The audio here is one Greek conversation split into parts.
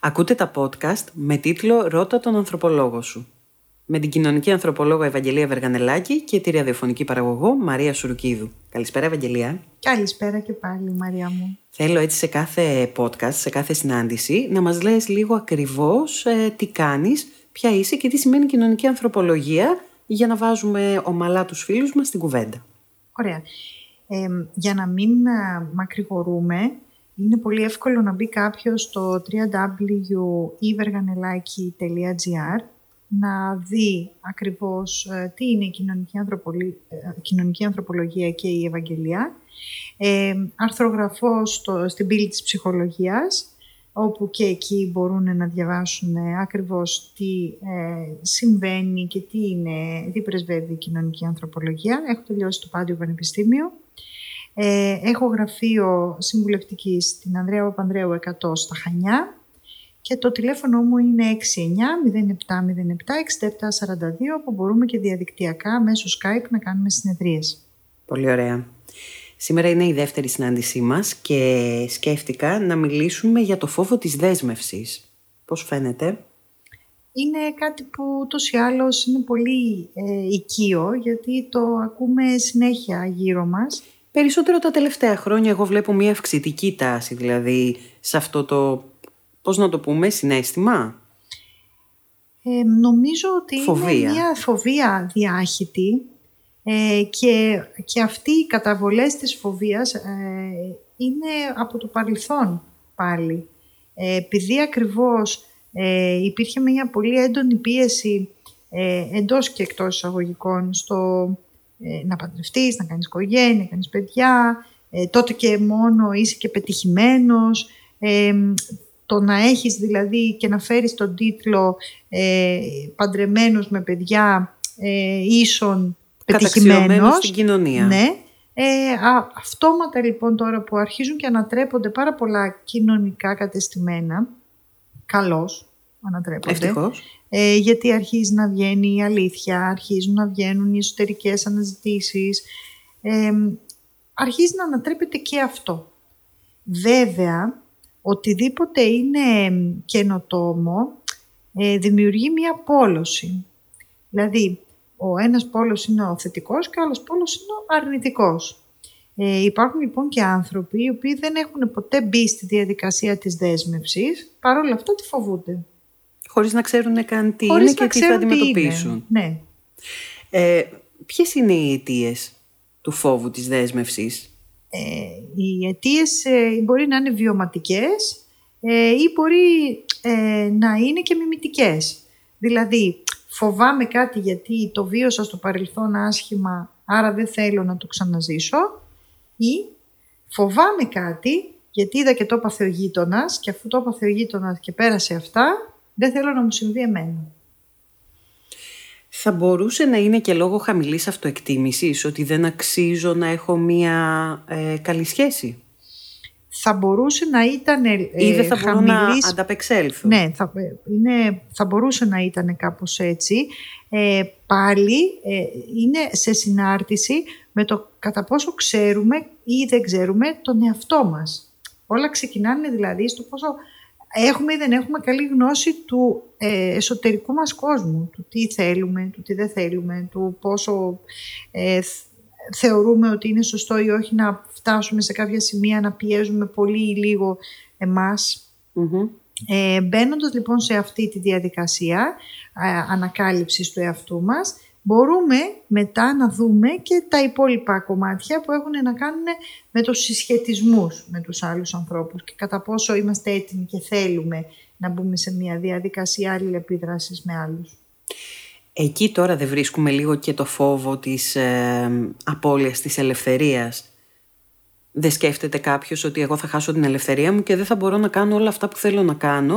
Ακούτε τα podcast με τίτλο «Ρώτα τον ανθρωπολόγο σου» με την κοινωνική ανθρωπολόγο Ευαγγελία Βεργανελάκη και τη ραδιοφωνική παραγωγό Μαρία Σουρουκίδου. Καλησπέρα Ευαγγελία. Καλησπέρα και πάλι Μαρία μου. Θέλω έτσι σε κάθε podcast, σε κάθε συνάντηση να μας λες λίγο ακριβώς ε, τι κάνεις, ποια είσαι και τι σημαίνει κοινωνική ανθρωπολογία για να βάζουμε ομαλά τους φίλους μας στην κουβέντα. Ωραία. Ε, για να μην μακρηγορούμε, είναι πολύ εύκολο να μπει κάποιος στο www.iverganelaki.gr να δει ακριβώς ε, τι είναι η κοινωνική, ανθρωπολη... Ε, κοινωνική ανθρωπολογία και η Ευαγγελία. Ε, αρθρογραφώ στο, στην πύλη της ψυχολογίας, όπου και εκεί μπορούν να διαβάσουν ακριβώς τι ε, συμβαίνει και τι, είναι, τι πρεσβεύει η κοινωνική ανθρωπολογία. Έχω τελειώσει το Πάντιο Πανεπιστήμιο. Ε, έχω γραφείο συμβουλευτική στην Ανδρέα Παπανδρέου 100 στα Χανιά και το τηλέφωνο μου είναι 69 0707 6742 που μπορούμε και διαδικτυακά μέσω Skype να κάνουμε συνεδρίες. Πολύ ωραία. Σήμερα είναι η δεύτερη συνάντησή μας και σκέφτηκα να μιλήσουμε για το φόβο της δέσμευσης. Πώς φαίνεται; Είναι κάτι που ούτως ή άλλως είναι πολύ ε, οικείο γιατί το ακούμε συνέχεια γύρω μας. Περισσότερο τα τελευταία χρόνια εγώ βλέπω μια αυξητική τάση δηλαδή σε αυτό το, πώς να το πούμε, συνέστημα. Ε, νομίζω ότι είναι μια φοβία διάχυτη ε, και, και αυτή οι καταβολές της φοβίας ε, είναι από το παρελθόν πάλι. Ε, επειδή ακριβώς ε, υπήρχε μια πολύ έντονη πίεση ε, εντός και εκτός εισαγωγικών στο ε, να παντρευτείς, να κάνεις οικογένεια, να κάνεις παιδιά, ε, τότε και μόνο είσαι και πετυχημένος, ε, το να έχεις δηλαδή και να φέρεις τον τίτλο ε, παντρεμένος με παιδιά ε, ίσον πετυχημένος. στην κοινωνία. Ναι. Ε, αυτόματα λοιπόν τώρα που αρχίζουν και ανατρέπονται πάρα πολλά κοινωνικά κατεστημένα, καλώς ανατρέπονται. Ευτυχώς. Ε, γιατί αρχίζει να βγαίνει η αλήθεια, αρχίζουν να βγαίνουν οι εσωτερικές αναζητήσεις. Ε, αρχίζει να ανατρέπεται και αυτό. Βέβαια, οτιδήποτε είναι καινοτόμο ε, δημιουργεί μία πόλωση. Δηλαδή, ο ένας πόλος είναι ο θετικός και ο άλλος πόλος είναι ο αρνητικός. Ε, υπάρχουν λοιπόν και άνθρωποι οι οποίοι δεν έχουν ποτέ μπει στη διαδικασία της δέσμευσης, παρόλα αυτά τη φοβούνται. Χωρίς να ξέρουν καν τι είναι και τι θα αντιμετωπίσουν. Ναι. Ε, ποιες είναι οι αιτίες του φόβου της δέσμευσης; Ε, οι αιτίες ε, μπορεί να είναι βιωματικές ε, ή μπορεί ε, να είναι και μιμητικές. Δηλαδή, φοβάμαι κάτι γιατί το βίωσα στο παρελθόν άσχημα, άρα δεν θέλω να το ξαναζήσω. Ή φοβάμαι κάτι γιατί είδα και το έπαθε ο γείτονας και αφού το έπαθε ο γείτονας και πέρασε αυτά, δεν θέλω να μου συμβεί εμένα. Θα μπορούσε να είναι και λόγω χαμηλής αυτοεκτίμησης, ότι δεν αξίζω να έχω μία ε, καλή σχέση; Θα μπορούσε να ήταν ε, Ή δεν θα χαμηλής... να ανταπεξέλθω; Ναι, θα, ε, είναι, θα μπορούσε να ήταν κάπως έτσι. Ε, πάλι ε, είναι σε συνάρτηση με το κατά πόσο ξέρουμε ή δεν ξέρουμε τον εαυτό μας. Όλα ξεκινάνε δηλαδή στο πόσο έχουμε ή δεν έχουμε καλή γνώση του ε, εσωτερικού μας κόσμου, του τι θέλουμε, του τι δεν θέλουμε, του πόσο ε, θεωρούμε ότι είναι σωστό ή όχι να φτάσουμε σε κάποια σημεία να πιέζουμε πολύ ή λίγο εμάς. Mm-hmm. Ε, μπαίνοντας λοιπόν σε αυτή τη διαδικασία ε, ανακάλυψης του εαυτού μας, μπορούμε μετά να δούμε και τα υπόλοιπα κομμάτια που έχουν να κάνουν με τους συσχετισμούς με τους άλλους ανθρώπους και κατά πόσο είμαστε έτοιμοι και θέλουμε να μπούμε σε μια διαδικασία άλλη επίδρασης με άλλους. Εκεί τώρα δεν βρίσκουμε λίγο και το φόβο της ε, απώλειας της ελευθερίας. Δεν σκέφτεται κάποιος ότι εγώ θα χάσω την ελευθερία μου και δεν θα μπορώ να κάνω όλα αυτά που θέλω να κάνω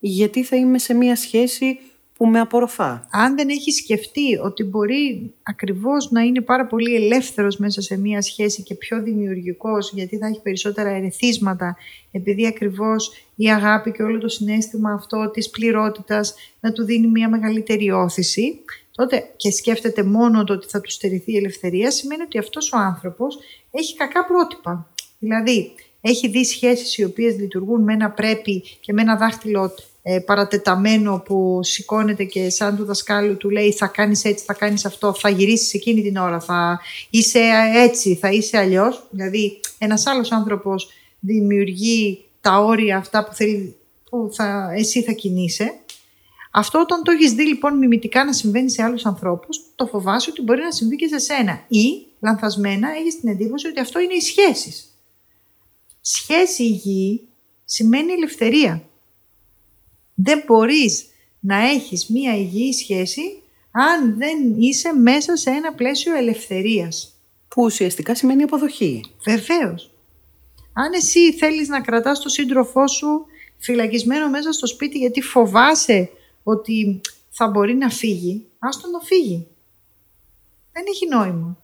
γιατί θα είμαι σε μια σχέση που με απορροφά. Αν δεν έχεις σκεφτεί ότι μπορεί ακριβώς να είναι πάρα πολύ ελεύθερος μέσα σε μία σχέση και πιο δημιουργικός γιατί θα έχει περισσότερα ερεθίσματα επειδή ακριβώς η αγάπη και όλο το συνέστημα αυτό της πληρότητας να του δίνει μία μεγαλύτερη όθηση τότε και σκέφτεται μόνο το ότι θα του στερηθεί η ελευθερία σημαίνει ότι αυτός ο άνθρωπος έχει κακά πρότυπα. Δηλαδή έχει δει σχέσεις οι οποίες λειτουργούν με ένα πρέπει και με ένα δάχτυλο ε, παρατεταμένο που σηκώνεται και σαν του δασκάλου του λέει θα κάνεις έτσι, θα κάνεις αυτό, θα γυρίσεις εκείνη την ώρα, θα είσαι έτσι, θα είσαι αλλιώς. Δηλαδή ένας άλλος άνθρωπος δημιουργεί τα όρια αυτά που, θέλει, που θα, εσύ θα κινείσαι. Αυτό όταν το έχεις δει λοιπόν μιμητικά να συμβαίνει σε άλλους ανθρώπους, το φοβάσαι ότι μπορεί να συμβεί και σε σένα. Ή λανθασμένα έχεις την εντύπωση ότι αυτό είναι οι σχέσεις. Σχέση υγιή σημαίνει ελευθερία. Δεν μπορείς να έχεις μία υγιή σχέση αν δεν είσαι μέσα σε ένα πλαίσιο ελευθερίας. Που ουσιαστικά σημαίνει αποδοχή. Βεβαίως. Αν εσύ θέλεις να κρατάς τον σύντροφό σου φυλακισμένο μέσα στο σπίτι γιατί φοβάσαι ότι θα μπορεί να φύγει, ας τον να φύγει. Δεν έχει νόημα.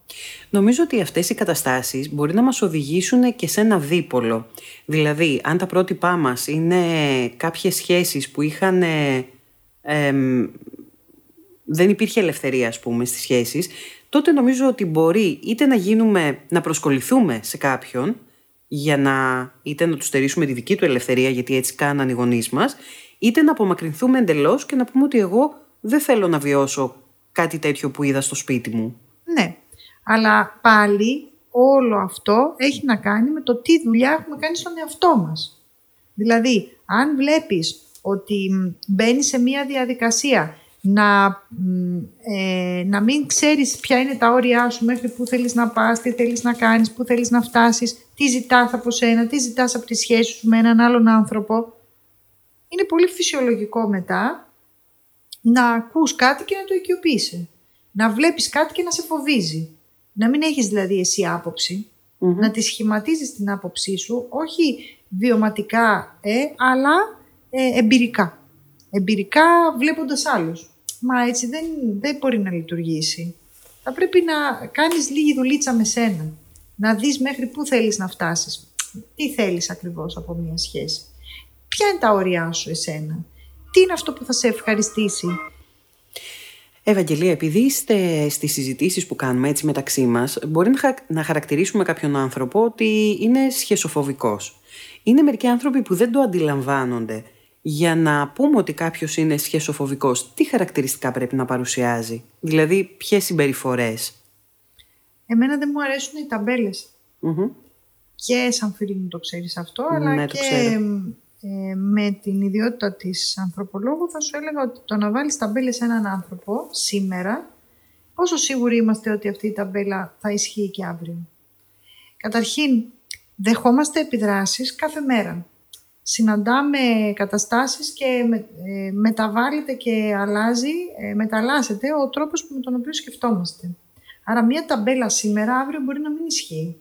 Νομίζω ότι αυτές οι καταστάσεις μπορεί να μας οδηγήσουν και σε ένα δίπολο. Δηλαδή, αν τα πρότυπά μας είναι κάποιες σχέσεις που είχαν... δεν υπήρχε ελευθερία, ας πούμε, στις σχέσεις, τότε νομίζω ότι μπορεί είτε να γίνουμε, να προσκοληθούμε σε κάποιον, για να είτε να τους στερήσουμε τη δική του ελευθερία, γιατί έτσι κάναν οι γονείς μας, είτε να απομακρυνθούμε εντελώς και να πούμε ότι εγώ δεν θέλω να βιώσω κάτι τέτοιο που είδα στο σπίτι μου. Ναι, αλλά πάλι όλο αυτό έχει να κάνει με το τι δουλειά έχουμε κάνει στον εαυτό μας. Δηλαδή, αν βλέπεις ότι μπαίνει σε μία διαδικασία να, ε, να μην ξέρεις ποια είναι τα όρια σου μέχρι που θέλεις να πας, τι θέλεις να κάνεις, που θέλεις να φτάσεις, τι ζητάς από σένα, τι ζητάς από τη σχέση σου με έναν άλλον άνθρωπο. Είναι πολύ φυσιολογικό μετά να ακούς κάτι και να το οικειοποιήσει. Να βλέπεις κάτι και να σε φοβίζει. Να μην έχεις δηλαδή εσύ Να τη σχηματίζεις την άποψή σου, όχι βιωματικά, ε, αλλά ε, εμπειρικά. Εμπειρικά βλέποντας άλλους. Μα έτσι δεν, δεν μπορεί να λειτουργήσει. Θα πρέπει να κάνεις λίγη δουλίτσα με σένα. Να δεις μέχρι πού θέλεις να φτάσεις. Τι θέλεις ακριβώς από μια σχέση. Ποια είναι τα όρια σου εσένα; Τι είναι αυτό που θα σε ευχαριστήσει; Ευαγγελία, επειδή είστε στις συζητήσεις που κάνουμε έτσι μεταξύ μας, μπορεί να χαρακτηρίσουμε κάποιον άνθρωπο ότι είναι σχεσοφοβικός. Είναι μερικοί άνθρωποι που δεν το αντιλαμβάνονται για να πούμε ότι κάποιος είναι σχεσοφοβικός, τι χαρακτηριστικά πρέπει να παρουσιάζει, δηλαδή ποιες συμπεριφορές; Εμένα δεν μου αρέσουν οι ταμπελες Και σαν φίλη μου το ξέρεις αυτό, αλλά ναι, και ε, με την ιδιότητα της ανθρωπολόγου θα σου έλεγα ότι το να βάλεις ταμπέλες σε έναν άνθρωπο σήμερα, πόσο σίγουροι είμαστε ότι αυτή η ταμπέλα θα ισχύει και αύριο. Καταρχήν, δεχόμαστε επιδράσεις κάθε μέρα συναντάμε καταστάσεις και με, ε, μεταβάλλεται και αλλάζει, ε, μεταλλάσσεται ο τρόπος με τον οποίο σκεφτόμαστε. Άρα μια ταμπέλα σήμερα, αύριο μπορεί να μην ισχύει.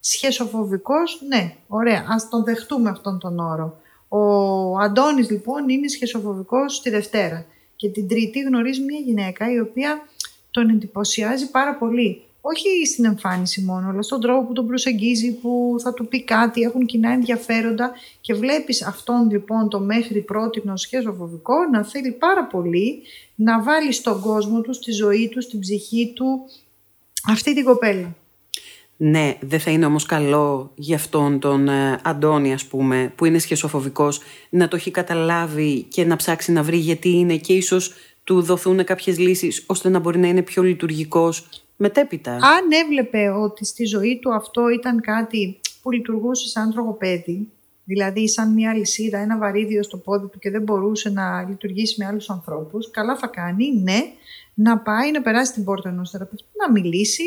Σχεσοφοβικός, ναι, ωραία, ας τον δεχτούμε αυτόν τον όρο. Ο Αντώνης λοιπόν είναι σχεσοφοβικός τη Δευτέρα και την Τρίτη γνωρίζει μια γυναίκα η οποία τον εντυπωσιάζει πάρα πολύ όχι στην εμφάνιση μόνο, αλλά στον τρόπο που τον προσεγγίζει, που θα του πει κάτι, έχουν κοινά ενδιαφέροντα και βλέπεις αυτόν λοιπόν το μέχρι πρότινο σχέζοφοβικό να θέλει πάρα πολύ να βάλει στον κόσμο του, στη ζωή του, στην ψυχή του αυτή την κοπέλα. Ναι, δεν θα είναι όμως καλό για αυτόν τον ε, Αντώνη ας πούμε που είναι σχεσοφοβικός να το έχει καταλάβει και να ψάξει να βρει γιατί είναι και ίσως του δοθούν κάποιες λύσεις ώστε να μπορεί να είναι πιο λειτουργικός μετέπειτα. Αν έβλεπε ότι στη ζωή του αυτό ήταν κάτι που λειτουργούσε σαν τρογοπέδι, δηλαδή σαν μια λυσίδα, ένα βαρύδιο στο πόδι του και δεν μπορούσε να λειτουργήσει με άλλους ανθρώπους, καλά θα κάνει, ναι, να πάει να περάσει την πόρτα ενός θεραπευτή, να μιλήσει,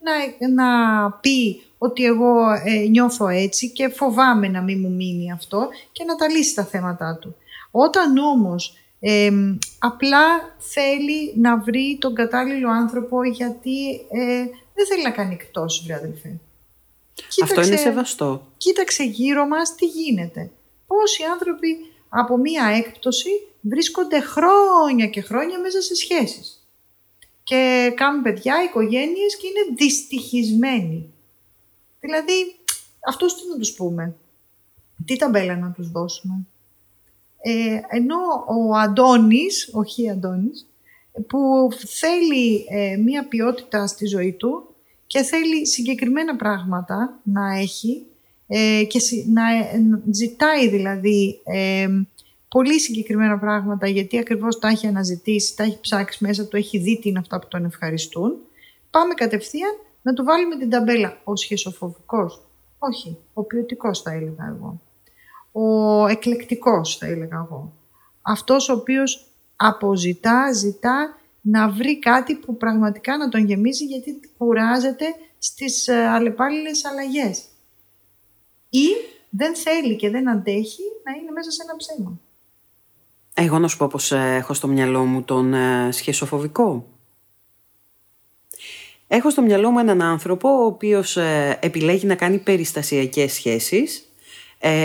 να, να πει ότι εγώ ε, νιώθω έτσι και φοβάμαι να μην μου μείνει αυτό και να τα λύσει τα θέματα του. Όταν όμως απλά θέλει να βρει τον κατάλληλο άνθρωπο γιατί ε, δεν θέλει να κάνει εκτός, βρε αδελφέ. Αυτό είναι σεβαστό. Κοίταξε γύρω μας τι γίνεται. Πόσοι άνθρωποι από μία έκπτωση βρίσκονται χρόνια και χρόνια μέσα σε σχέσεις. Και κάνουν παιδιά, οικογένειες και είναι δυστυχισμένοι. Δηλαδή, αυτούς τι να τους πούμε; Τι ταμπέλα να τους δώσουμε; Ε, ενώ ο Αντώνης, όχι Αντώνης, που θέλει ε, μία ποιότητα στη ζωή του και θέλει συγκεκριμένα πράγματα να έχει ε, και να ζητάει δηλαδή ε, πολύ συγκεκριμένα πράγματα γιατί ακριβώς τα έχει αναζητήσει, τα έχει ψάξει μέσα του, έχει δει τι είναι αυτά που τον ευχαριστούν. Πάμε κατευθείαν να του βάλουμε την ταμπέλα. Ο σχεσοφοβικός. Όχι, ο ποιοτικός θα έλεγα εγώ. Ο εκλεκτικός θα έλεγα εγώ. Αυτός ο οποίος αποζητά, ζητά να βρει κάτι που πραγματικά να τον γεμίζει γιατί κουράζεται στις ε, αλλεπάλληλες αλλαγές. Ή δεν θέλει και δεν αντέχει να είναι μέσα σε ένα ψέμα. Εγώ να σου πω πως ε, έχω στο μυαλό μου τον ε, σχεσοφοβικό. Έχω στο μυαλό μου έναν άνθρωπο ο οποίος ε, επιλέγει να κάνει περιστασιακές σχέσεις.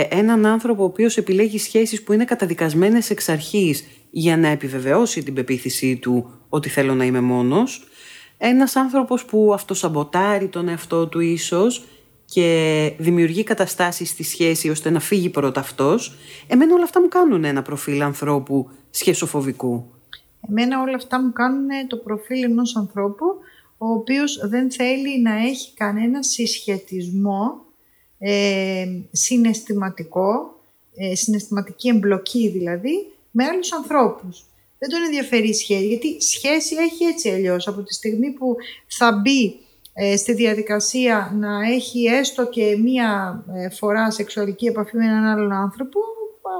έναν άνθρωπο ο οποίος επιλέγει σχέσεις που είναι καταδικασμένες εξ αρχής για να επιβεβαιώσει την πεποίθησή του ότι θέλω να είμαι μόνος. Ένας άνθρωπος που αυτοσαμποτάρει τον εαυτό του ίσως και δημιουργεί καταστάσεις στη σχέση ώστε να φύγει πρώτα αυτός, εμένα όλα αυτά μου κάνουν ένα προφίλ ανθρώπου σχεσοφοβικού. Εμένα όλα αυτά μου κάνουν το προφίλ ενός ανθρώπου ο οποίος δεν θέλει να έχει κανένα συσχετισμό ε, συναισθηματικό, ε, συναισθηματική εμπλοκή δηλαδή, με άλλους ανθρώπους. Δεν τον ενδιαφέρει η σχέση, γιατί σχέση έχει έτσι αλλιώς. Από τη στιγμή που θα μπει ε, στη διαδικασία να έχει έστω και μία ε, φορά σεξουαλική επαφή με έναν άλλον άνθρωπο,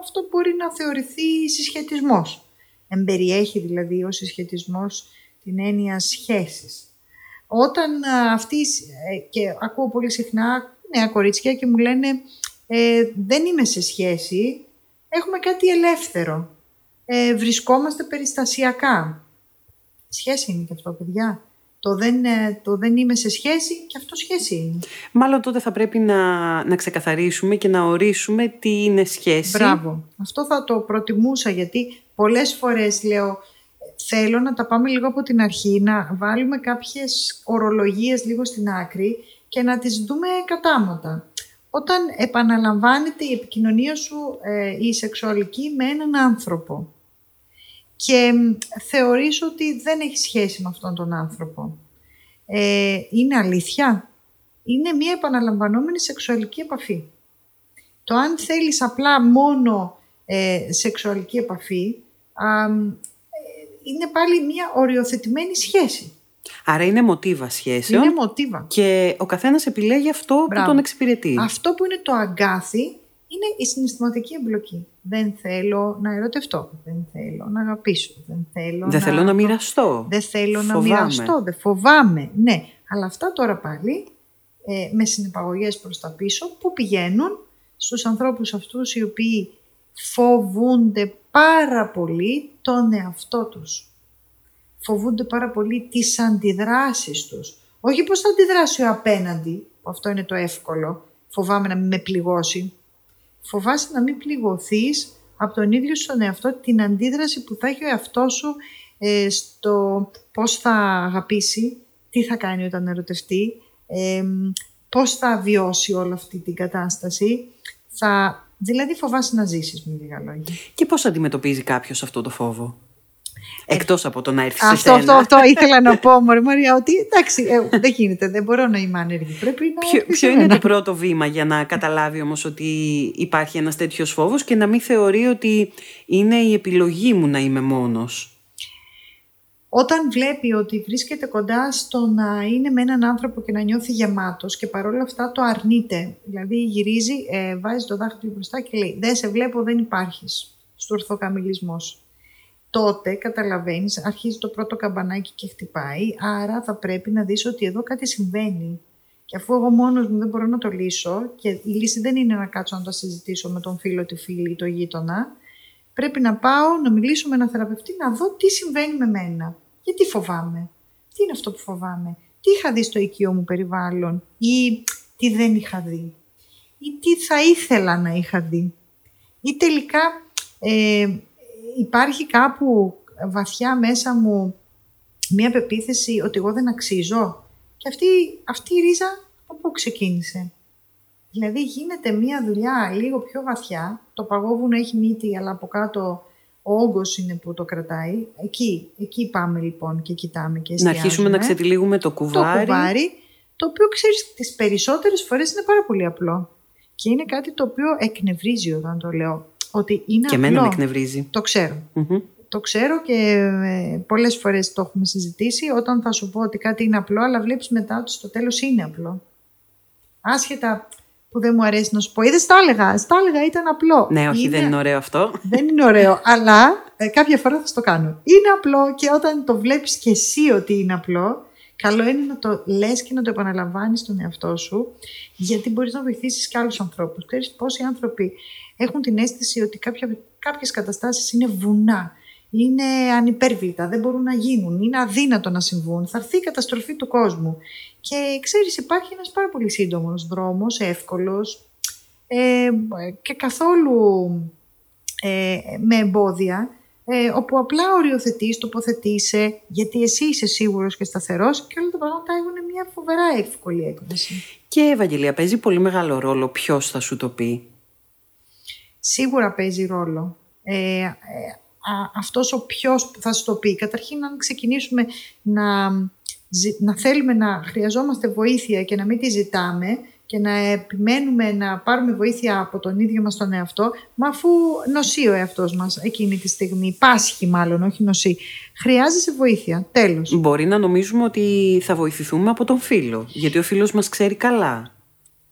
αυτό μπορεί να θεωρηθεί συσχετισμός. Εμπεριέχει δηλαδή ο συσχετισμός την έννοια σχέσης. Όταν ε, αυτή, και ακούω πολύ συχνά νέα κορίτσια και μου λένε δεν είμαι σε σχέση, έχουμε κάτι ελεύθερο. βρισκόμαστε περιστασιακά. Σχέση είναι και αυτό, παιδιά το δεν, ε, το δεν είμαι σε σχέση και αυτό σχέση είναι. Μάλλον τότε θα πρέπει να, να ξεκαθαρίσουμε και να ορίσουμε τι είναι σχέση. Μπράβο. Αυτό θα το προτιμούσα γιατί πολλές φορές λέω θέλω να τα πάμε λίγο από την αρχή, να βάλουμε κάποιες ορολογίες λίγο στην άκρη και να τις δούμε κατάματα. Όταν επαναλαμβάνεται η επικοινωνία σου ε, η σεξουαλική με έναν άνθρωπο και θεωρείς ότι δεν έχει σχέση με αυτόν τον άνθρωπο. Ε, είναι αλήθεια; Είναι μία επαναλαμβανόμενη σεξουαλική επαφή. Το αν θέλεις απλά μόνο ε, σεξουαλική επαφή, ε, είναι πάλι μία οριοθετημένη σχέση. Άρα είναι μοτίβα σχέσεων. Είναι μοτίβα. Και ο καθένας επιλέγει αυτό που τον εξυπηρετεί. Αυτό που είναι το αγκάθι είναι η συναισθηματική εμπλοκή. Δεν θέλω να ερωτευτώ, δεν θέλω να αγαπήσω, δεν θέλω, δεν να... θέλω να μοιραστώ. Δεν θέλω να μοιραστώ, δεν φοβάμαι. Ναι, αλλά αυτά τώρα πάλι ε, με συνεπαγωγές προς τα πίσω που πηγαίνουν στους ανθρώπους αυτούς οι οποίοι φοβούνται πάρα πολύ τον εαυτό τους. Φοβούνται πάρα πολύ τις αντιδράσεις τους. Όχι πώς θα αντιδράσει ο απέναντι, που αυτό είναι το εύκολο, φοβάμαι να μην με πληγώσει φοβάσαι να μην πληγωθείς από τον ίδιο στον εαυτό την αντίδραση που θα έχει ο εαυτός σου ε, στο πώς θα αγαπήσει, τι θα κάνει όταν ερωτευτεί, ε, πώς θα βιώσει όλη αυτή την κατάσταση. Θα, δηλαδή φοβάσαι να ζήσεις με λίγα λόγια. Και πώς αντιμετωπίζει κάποιος αυτό το φόβο; Εκτός από το να έρθεις αυτό, σε Αυτό, αυτό ήθελα να πω, Μωρή Μαρία, ότι εντάξει, ε, δεν γίνεται, δεν μπορώ να είμαι άνεργη. Πρέπει να ποιο, ποιο είναι το πρώτο βήμα για να καταλάβει όμως ότι υπάρχει ένας τέτοιος φόβος και να μην θεωρεί ότι είναι η επιλογή μου να είμαι μόνος; Όταν βλέπει ότι βρίσκεται κοντά στο να είναι με έναν άνθρωπο και να νιώθει γεμάτος και παρόλα αυτά το αρνείται, δηλαδή γυρίζει, ε, βάζει το δάχτυλο μπροστά και λέει «Δεν σε βλέπω, δεν υπάρχεις» στο ορθοκαμιλισμός τότε καταλαβαίνεις, αρχίζει το πρώτο καμπανάκι και χτυπάει, άρα θα πρέπει να δεις ότι εδώ κάτι συμβαίνει. Και αφού εγώ μόνος μου δεν μπορώ να το λύσω και η λύση δεν είναι να κάτσω να το συζητήσω με τον φίλο, τη φίλη ή το γείτονα, πρέπει να πάω να μιλήσω με έναν θεραπευτή να δω τι συμβαίνει με μένα. Γιατί φοβάμαι; Τι είναι αυτό που φοβάμαι; Τι είχα δει στο οικείο μου περιβάλλον ή τι δεν είχα δει; Ή τι θα ήθελα να είχα δει; Ή τελικά ε, υπάρχει κάπου βαθιά μέσα μου μία πεποίθηση ότι εγώ δεν αξίζω. Και αυτή, αυτή η ρίζα από πού ξεκίνησε; Δηλαδή γίνεται μία δουλειά λίγο πιο βαθιά, το παγόβουνο έχει μύτη αλλά από κάτω ο όγκος είναι που το κρατάει. Εκεί, εκεί πάμε λοιπόν και κοιτάμε και εστιάζουμε. Να αρχίσουμε να ξετυλίγουμε το κουβάρι. Το κουβάρι, το οποίο ξέρεις τις περισσότερες φορές είναι πάρα πολύ απλό. Και είναι κάτι το οποίο εκνευρίζει όταν το λέω. Ότι είναι και απλό. εμένα με εκνευρίζει. Το ξερω Το ξέρω και ε, πολλές φορές το έχουμε συζητήσει. Όταν θα σου πω ότι κάτι είναι απλό, αλλά βλέπεις μετά ότι στο τέλος είναι απλό. Άσχετα που δεν μου αρέσει να σου πω. Είδες, τα έλεγα. Τα έλεγα, ήταν απλό. Ναι, όχι, δεν είναι ωραίο αυτό. Δεν είναι ωραίο, αλλά ε, κάποια φορά θα το κάνω. Είναι απλό και όταν το βλέπεις και εσύ ότι είναι απλό, καλό είναι να το λες και να το επαναλαμβάνεις στον εαυτό σου, γιατί μπορείς να βοηθήσεις και άλλους ανθρώπους. Ξέρεις πόσοι άνθρωποι έχουν την αίσθηση ότι κάποιες καταστάσεις είναι βουνά είναι ανυπέρβλητα, δεν μπορούν να γίνουν, είναι αδύνατο να συμβούν, θα έρθει η καταστροφή του κόσμου. Και ξέρεις υπάρχει ένας πάρα πολύ σύντομος δρόμος, εύκολος ε, και καθόλου ε, με εμπόδια, ε, όπου απλά οριοθετείς, τοποθετείσαι, γιατί εσύ είσαι σίγουρος και σταθερός και όλα τα πράγματα έχουν μια φοβερά εύκολη έκβαση. Και Ευαγγελία, παίζει πολύ μεγάλο ρόλο ποιος θα σου το πει; Σίγουρα παίζει ρόλο. Ε, ε αυτός ο ποιος θα σου το πει. Καταρχήν αν ξεκινήσουμε να, να θέλουμε να χρειαζόμαστε βοήθεια και να μην τη ζητάμε και να επιμένουμε να πάρουμε βοήθεια από τον ίδιο μας τον εαυτό, μα αφού νοσεί ο εαυτός μας εκείνη τη στιγμή, πάσχει μάλλον, όχι νοσεί, χρειάζεσαι βοήθεια, τέλος. Μπορεί να νομίζουμε ότι θα βοηθηθούμε από τον φίλο, γιατί ο φίλος μας ξέρει καλά.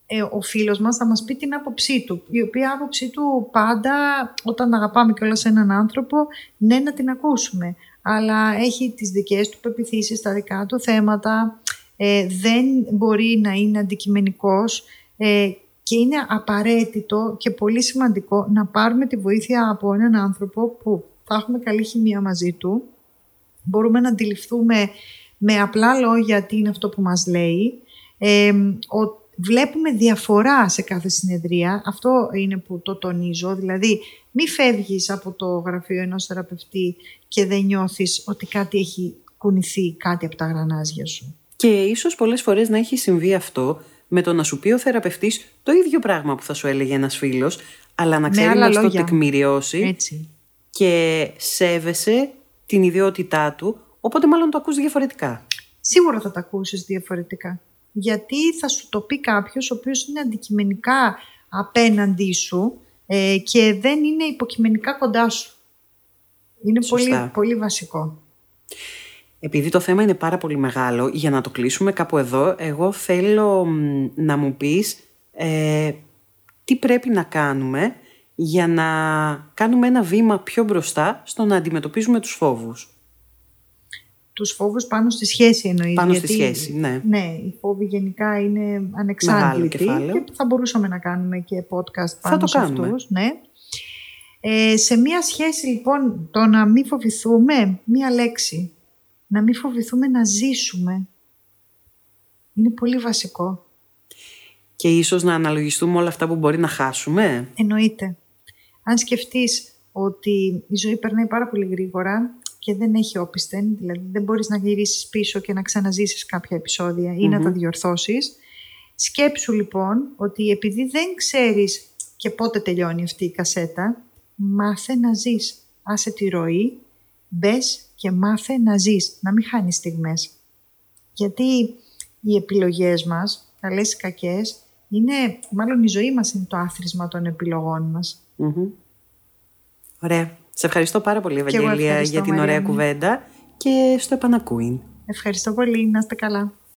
Ε, ο φίλος μας θα μας πει την άποψή του, η οποία άποψή του πάντα όταν αγαπάμε κιόλας έναν άνθρωπο, ναι να την ακούσουμε. Αλλά έχει τις δικές του πεπιθήσεις, τα δικά του θέματα, ε, δεν μπορεί να είναι αντικειμενικός ε, και είναι απαραίτητο και πολύ σημαντικό να πάρουμε τη βοήθεια από έναν άνθρωπο που θα έχουμε καλή χημεία μαζί του, μπορούμε να αντιληφθούμε με απλά λόγια τι είναι αυτό που μας λέει, ε, βλέπουμε διαφορά σε κάθε συνεδρία. Αυτό είναι που το τονίζω. Δηλαδή, μη φεύγεις από το γραφείο ενός θεραπευτή και δεν νιώθεις ότι κάτι έχει κουνηθεί κάτι από τα γρανάζια σου. Και ίσως πολλές φορές να έχει συμβεί αυτό με το να σου πει ο θεραπευτής το ίδιο πράγμα που θα σου έλεγε ένας φίλος, αλλά να ξέρει να το τεκμηριώσει Έτσι. και σέβεσαι την ιδιότητά του, οπότε μάλλον το ακούς διαφορετικά. Σίγουρα θα το ακούσεις διαφορετικά γιατί θα σου το πει κάποιος ο οποίος είναι αντικειμενικά απέναντί σου ε, και δεν είναι υποκειμενικά κοντά σου. Είναι πολύ, πολύ βασικό. Επειδή το θέμα είναι πάρα πολύ μεγάλο, για να το κλείσουμε κάπου εδώ, εγώ θέλω να μου πεις ε, τι πρέπει να κάνουμε για να κάνουμε ένα βήμα πιο μπροστά στο να αντιμετωπίζουμε τους φόβους τους φόβους πάνω στη σχέση εννοείς. Πάνω στη σχέση, ναι. Ναι, οι φόβοι γενικά είναι ανεξάρτητοι και θα μπορούσαμε να κάνουμε και podcast πάνω θα σε αυτούς. Ναι. Ε, σε μία σχέση λοιπόν το να μην φοβηθούμε, μία λέξη, να μην φοβηθούμε να ζήσουμε. Είναι πολύ βασικό. Και ίσως να αναλογιστούμε όλα αυτά που μπορεί να χάσουμε. Εννοείται. Αν σκεφτείς ότι η ζωή περνάει πάρα πολύ γρήγορα, και δεν έχει όπισθεν, δηλαδή δεν μπορείς να γυρίσεις πίσω και να ξαναζήσεις κάποια επεισόδια ή να τα διορθώσεις. Σκέψου λοιπόν ότι επειδή δεν ξέρεις και πότε τελειώνει αυτή η κασέτα, μάθε να ζεις. Άσε τη ροή, μπες και μάθε να ζεις, να μην χάνεις στιγμές. Γιατί οι επιλογές μας, καλές ή κακές, είναι, μάλλον η ζωή μας είναι το άθροισμα των επιλογών μας. Ωραία. Σε ευχαριστώ πάρα πολύ, Ευαγγελία, για την ωραία κουβέντα και στο επανακούιν. Ευχαριστώ πολύ. Να είστε καλά.